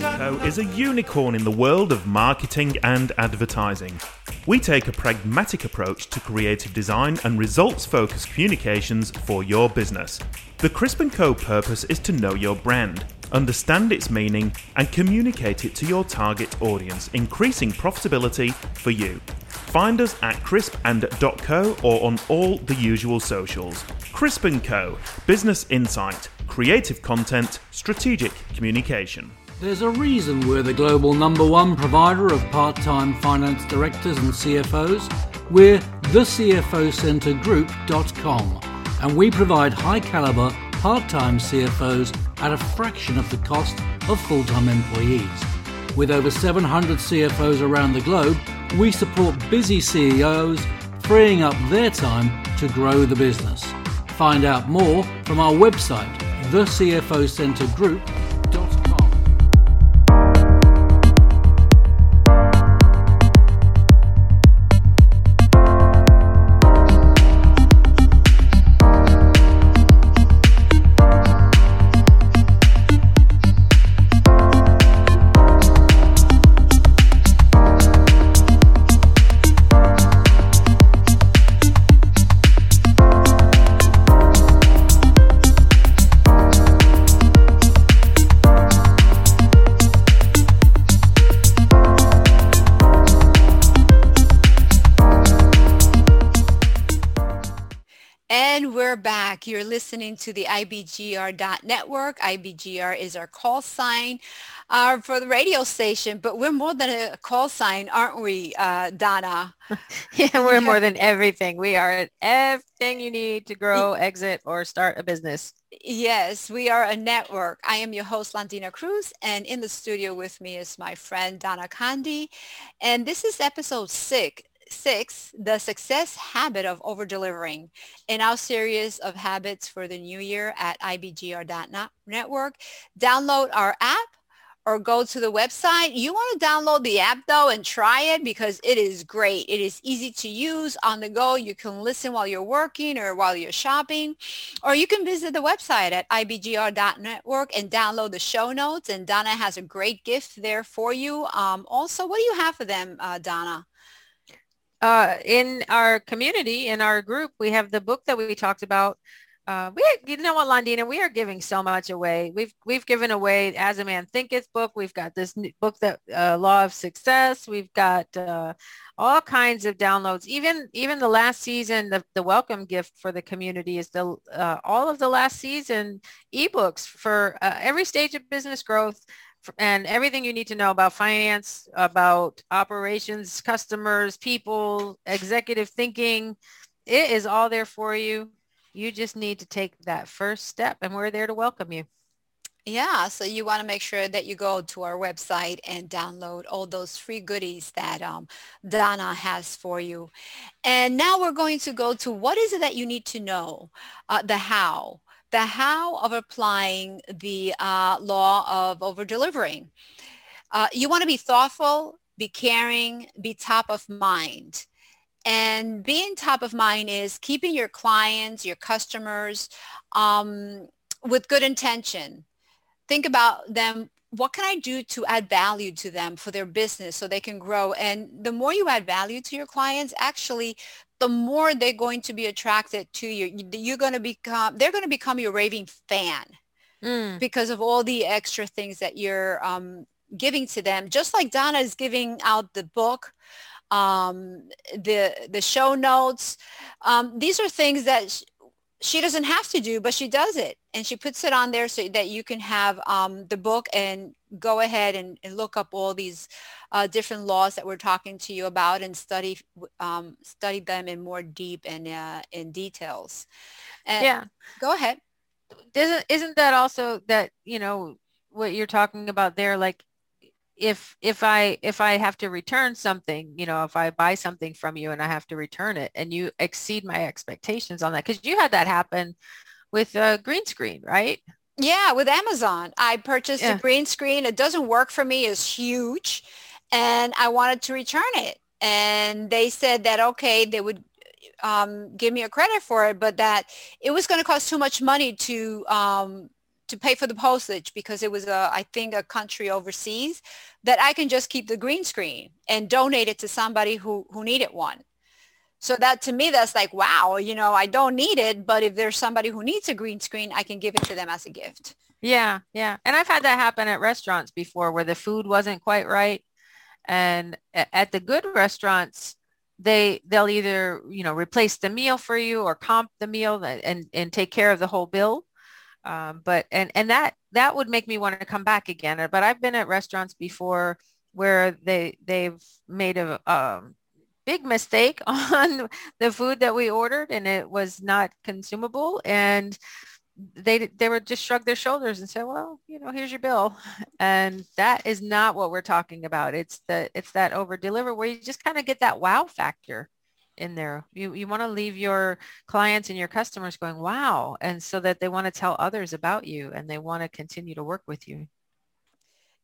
Co. is a unicorn in the world of marketing and advertising. We take a pragmatic approach to creative design and results focused communications for your business. The Crisp & Co purpose is to know your brand, understand its meaning, and communicate it to your target audience, increasing profitability for you. Find us at crispand.co or on all the usual socials. Crisp & Co. Business insight, creative content, strategic communication. There's a reason we're the global number one provider of part time finance directors and CFOs. We're thecfocentergroup.com and we provide high caliber part time CFOs at a fraction of the cost of full time employees. With over 700 CFOs around the globe, we support busy CEOs, freeing up their time to grow the business. Find out more from our website, thecfocentergroup.com. You're listening to the IBGR network. IBGR is our call sign uh, for the radio station, but we're more than a call sign, aren't we, uh, Donna? yeah, we're more than everything. We are everything you need to grow, exit, or start a business. Yes, we are a network. I am your host, Londina Cruz, and in the studio with me is my friend Donna Kunde. And this is episode six, six, the success habit of over delivering in our series of habits for the new year at ibgr.network. Download our app or go to the website. You want to download the app though and try it because it is great. It is easy to use on the go. You can listen while you're working or while you're shopping, or you can visit the website at ibgr.network and download the show notes. And Donna has a great gift there for you. Um, also, what do you have for them, uh, Donna? Uh, in our community, in our group, we have the book that we talked about. Uh, we, you know what, Londina, we are giving so much away. We've we've given away As a Man Thinketh book. We've got this book that uh, Law of Success. We've got uh, all kinds of downloads. Even even the last season, the, the welcome gift for the community is the uh, all of the last season ebooks for uh, every stage of business growth and everything you need to know about finance, about operations, customers, people, executive thinking. It is all there for you. You just need to take that first step and we're there to welcome you. Yeah, so you want to make sure that you go to our website and download all those free goodies that um, Donna has for you. And now we're going to go to what is it that you need to know, uh, the how the how of applying the uh, law of over delivering. Uh, you want to be thoughtful, be caring, be top of mind. And being top of mind is keeping your clients, your customers um, with good intention. Think about them what can I do to add value to them for their business so they can grow? And the more you add value to your clients, actually, the more they're going to be attracted to you. You're going to become, they're going to become your raving fan mm. because of all the extra things that you're um, giving to them, just like Donna is giving out the book, um, the the show notes. Um, these are things that she doesn't have to do, but she does it, and she puts it on there so that you can have um, the book and go ahead and, and look up all these uh, different laws that we're talking to you about and study um, study them in more deep and uh, in details. And yeah. Go ahead. Isn't isn't that also that you know what you're talking about there? Like if if I if I have to return something, you know, if I buy something from you and I have to return it, and you exceed my expectations on that, because you had that happen with a green screen, right? Yeah, with Amazon, I purchased Yeah. a green screen. It doesn't work for me. It's huge, and I wanted to return it. And they said that okay, they would um, give me a credit for it, but that it was going to cost too much money to um, to pay for the postage because it was a I think a country overseas. That I can just keep the green screen and donate it to somebody who who needed one. So that to me, that's like, wow, you know, I don't need it, but if there's somebody who needs a green screen, I can give it to them as a gift. Yeah, yeah. And I've had that happen at restaurants before where the food wasn't quite right. And at the good restaurants, they they'll either, you know, replace the meal for you or comp the meal uh, and and take care of the whole bill. Um, but and and that that would make me want to come back again. But I've been at restaurants before where they they've made a um, big mistake on the food that we ordered and it was not consumable and they they would just shrug their shoulders and say well you know here's your bill and that is not what we're talking about it's the it's that over deliver where you just kind of get that wow factor in there you you want to leave your clients and your customers going wow and so that they want to tell others about you and they want to continue to work with you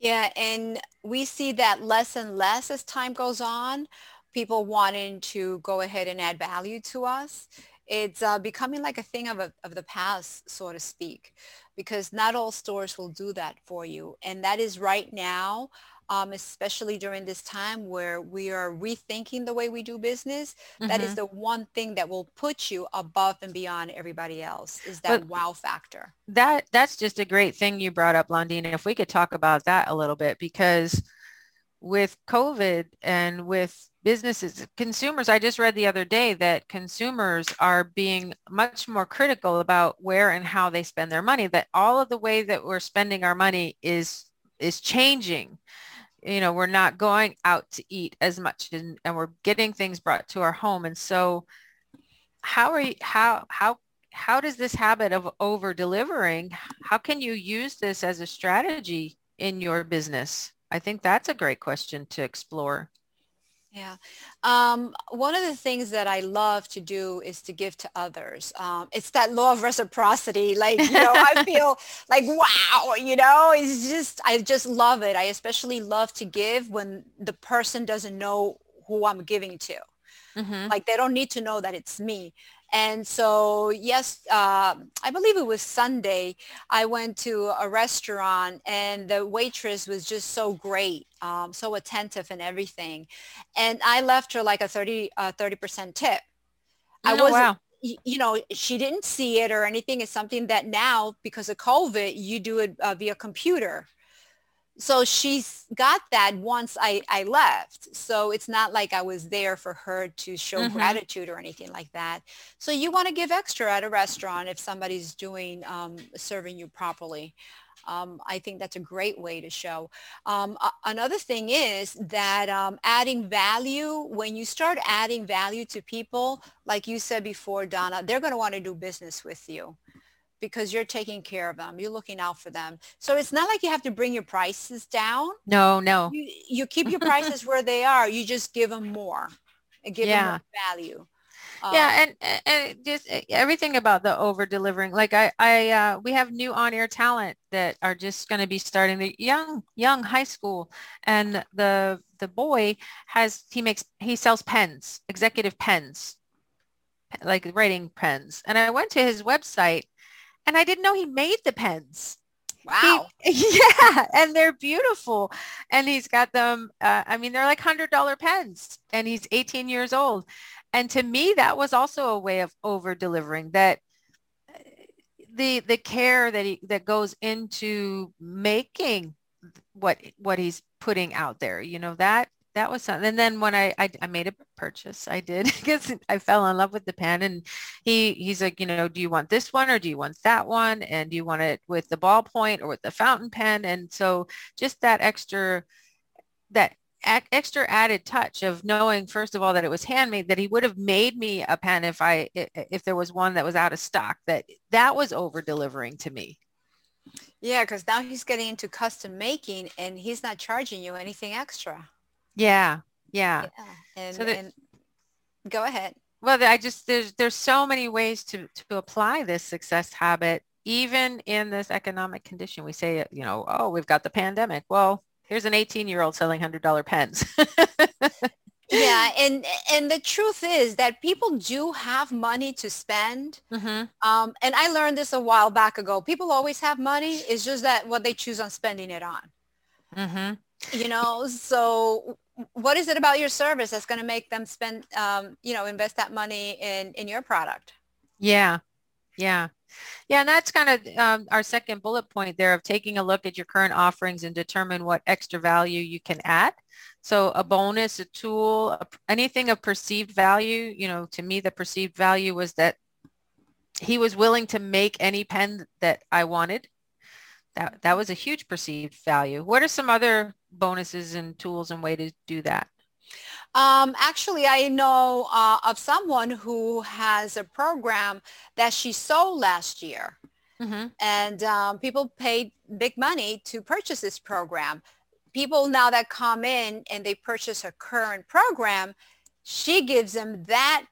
Yeah, and we see that less and less as time goes on, people wanting to go ahead and add value to us. It's uh, becoming like a thing of, a, of the past, so to speak, because not all stores will do that for you. And that is right now, um, especially during this time where we are rethinking the way we do business. That is Mhm. the one thing that will put you above and beyond everybody else is that But- wow factor. that that's just a great thing you brought up, Londina. If we could talk about that a little bit, because with COVID and with businesses, consumers, I just read the other day that consumers are being much more critical about where and how they spend their money, that all of the way that we're spending our money is is changing. You know, we're not going out to eat as much and, and we're getting things brought to our home. And so how are you, how, how how does this habit of over delivering how can you use this as a strategy in your business i think that's a great question to explore Yeah. Um, one of the things that I love to do is to give to others. Um, it's that law of reciprocity. Like, you know, I feel like, wow, you know, it's just, I just love it. I especially love to give when the person doesn't know who I'm giving to. Mhm. Like they don't need to know that it's me. And so, yes, uh, I believe it was Sunday. I went to a restaurant and the waitress was just so great, um, so attentive and everything. And I left her like a 30, uh, 30% tip. I Oh, wasn't, wow. you know, she didn't see it or anything. It's something that now, because of COVID, you do it uh, via computer. So she's got that once I, I left. So it's not like I was there for her to show Mhm. gratitude or anything like that. So you want to give extra at a restaurant if somebody's doing, um, serving you properly. Um, I think that's a great way to show. Um, another thing is that um, adding value, when you start adding value to people, like you said before, Donna, they're going to want to do business with you because you're taking care of them. You're looking out for them. So it's not like you have to bring your prices down. no no You, you keep your prices where they are. You just give them more and give them Yeah. more value. yeah and and just eh, everything about the over delivering like i i uh, we have new on air talent that are just going to be starting the young young high school and the the boy has he makes he sells pens executive pens like writing pens and i went to his website and i didn't know he made the pens wow. He- yeah, and they're beautiful. And he's got them. Uh, I mean, they're like hundred dollar pens, and he's 18 years old. And to me, that was also a way of over delivering that uh, the the care that he that goes into making what what he's putting out there. You know that that was something. And then when I, I, I made a purchase, I did because I fell in love with the pen and he, he's like, you know, do you want this one or do you want that one? And do you want it with the ballpoint or with the fountain pen? And so just that extra, that extra added touch of knowing first of all that it was handmade that he would have made me a pen if i if there was one that was out of stock that that was over delivering to me yeah because now he's getting into custom making and he's not charging you anything extra yeah, yeah. yeah. And, so that, and go ahead. Well, I just there's there's so many ways to to apply this success habit, even in this economic condition. We say, you know, oh, we've got the pandemic. Well, here's an 18 year old selling hundred dollar pens. yeah and and the truth is that people do have money to spend mm-hmm. um, and i learned this a while back ago people always have money it's just that what they choose on spending it on mm-hmm. you know so what is it about your service that's going to make them spend, um, you know, invest that money in, in your product? Yeah. Yeah. Yeah. And that's kind of um, our second bullet point there of taking a look at your current offerings and determine what extra value you can add. So a bonus, a tool, anything of perceived value, you know, to me, the perceived value was that he was willing to make any pen that I wanted. That, that was a huge perceived value. What are some other bonuses and tools and way to do that? Um, actually, I know uh, of someone who has a program that she sold last year. Mm-hmm. And um, people paid big money to purchase this program. People now that come in and they purchase her current program, she gives them that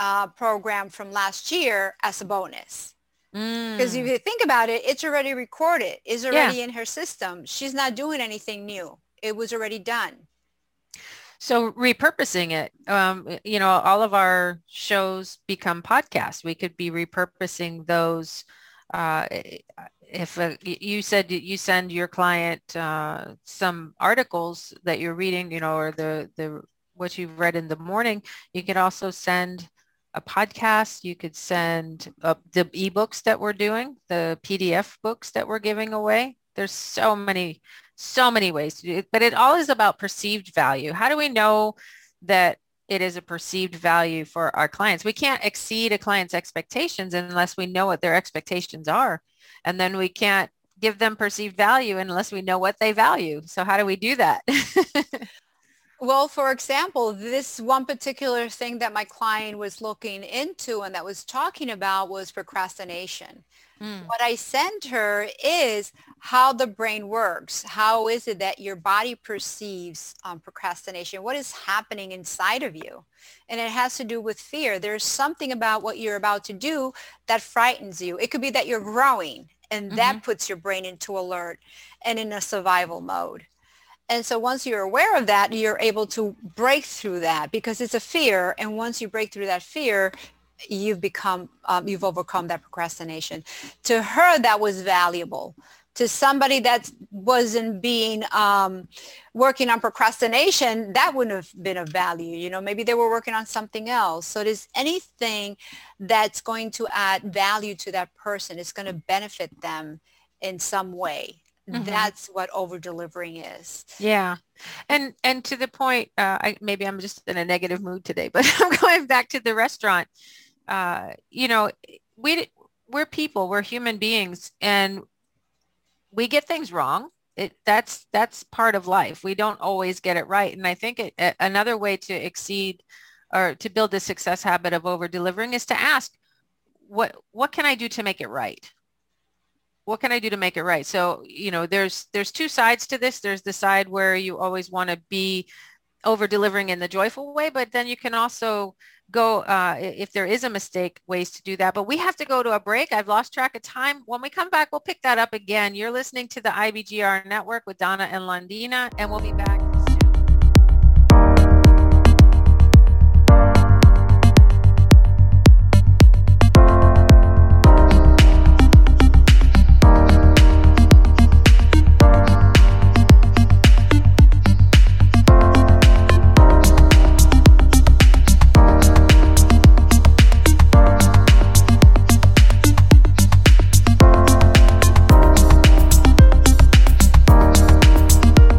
uh, program from last year as a bonus. Because mm. if you think about it, it's already recorded. It's already yeah. in her system. She's not doing anything new. It was already done. So repurposing it, um, you know, all of our shows become podcasts. We could be repurposing those. Uh, if uh, you said you send your client uh, some articles that you're reading, you know, or the the what you've read in the morning, you could also send a podcast. You could send the ebooks that we're doing, the PDF books that we're giving away. There's so many, so many ways to do it, but it all is about perceived value. How do we know that it is a perceived value for our clients? We can't exceed a client's expectations unless we know what their expectations are. And then we can't give them perceived value unless we know what they value. So how do we do that? Well, for example, this one particular thing that my client was looking into and that was talking about was procrastination. Mm. What I sent her is how the brain works. How is it that your body perceives um, procrastination? What is happening inside of you? And it has to do with fear. There's something about what you're about to do that frightens you. It could be that you're growing and mm-hmm. that puts your brain into alert and in a survival mode. And so once you're aware of that, you're able to break through that because it's a fear. And once you break through that fear, you've become, um, you've overcome that procrastination. To her, that was valuable. To somebody that wasn't being um, working on procrastination, that wouldn't have been of value. You know, maybe they were working on something else. So there's anything that's going to add value to that person. It's going to benefit them in some way. Mm-hmm. That's what over delivering is. Yeah. And and to the point, uh, I maybe I'm just in a negative mood today, but I'm going back to the restaurant. Uh, you know, we we're people, we're human beings, and we get things wrong. It that's that's part of life. We don't always get it right, and I think it, another way to exceed or to build the success habit of over delivering is to ask, what what can I do to make it right? What can I do to make it right? So, you know, there's there's two sides to this. There's the side where you always want to be over delivering in the joyful way, but then you can also go uh, if there is a mistake ways to do that. But we have to go to a break. I've lost track of time. When we come back, we'll pick that up again. You're listening to the IBGR network with Donna and Londina, and we'll be back.